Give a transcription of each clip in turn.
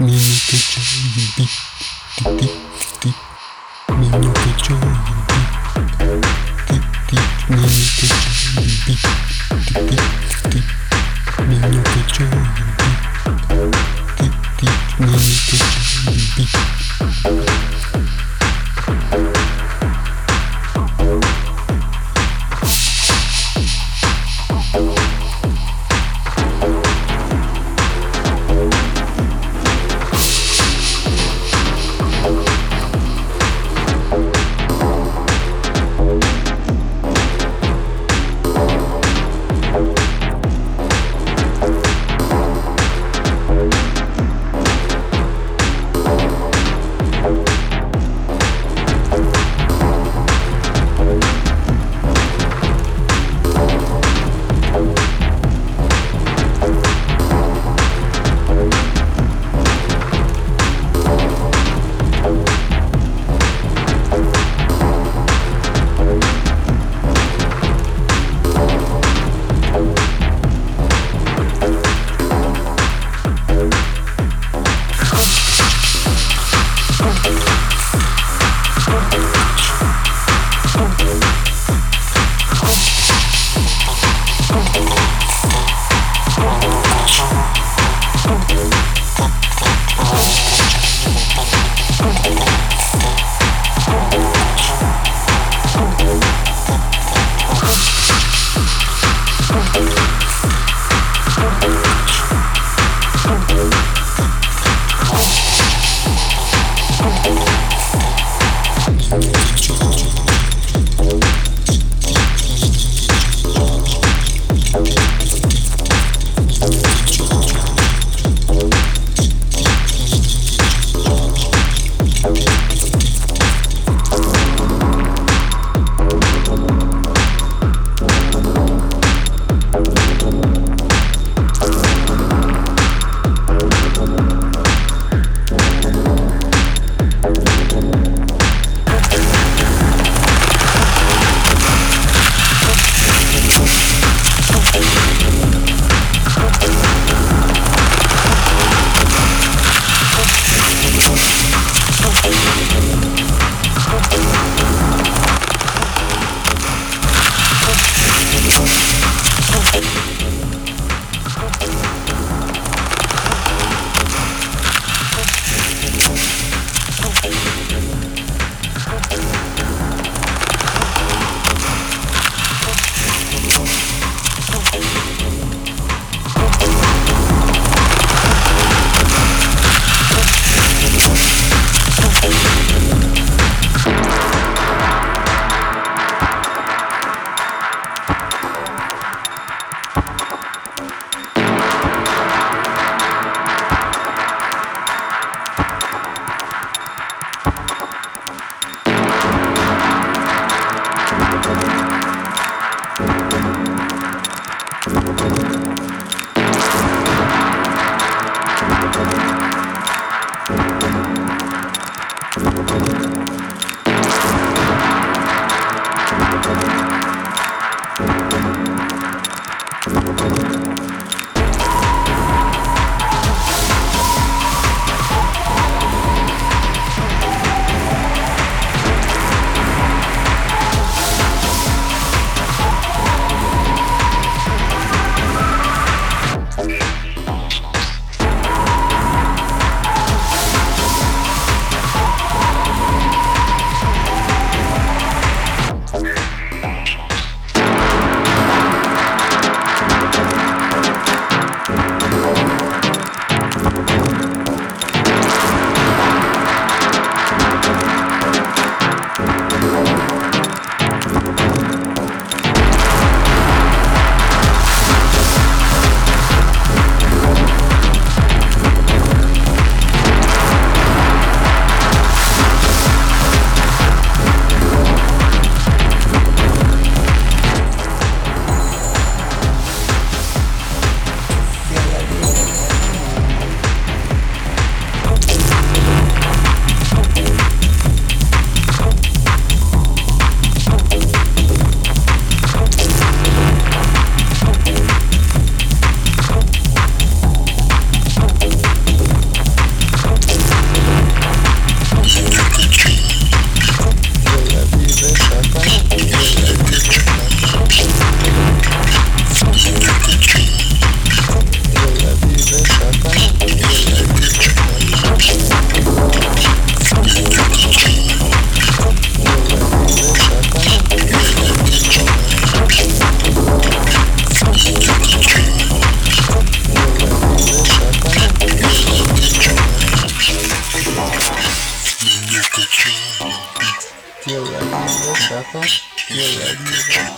你的真谛，滴滴。Session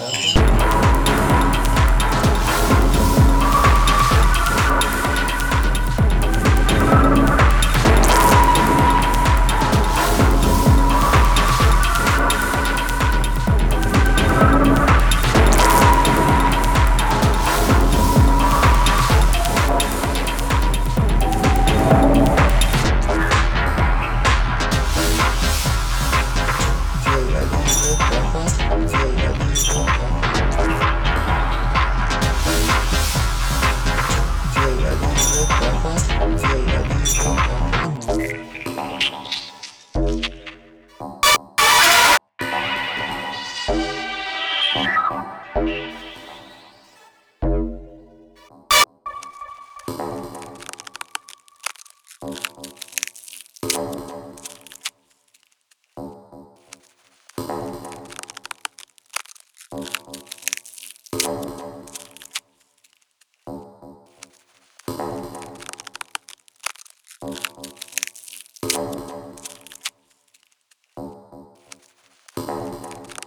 Thank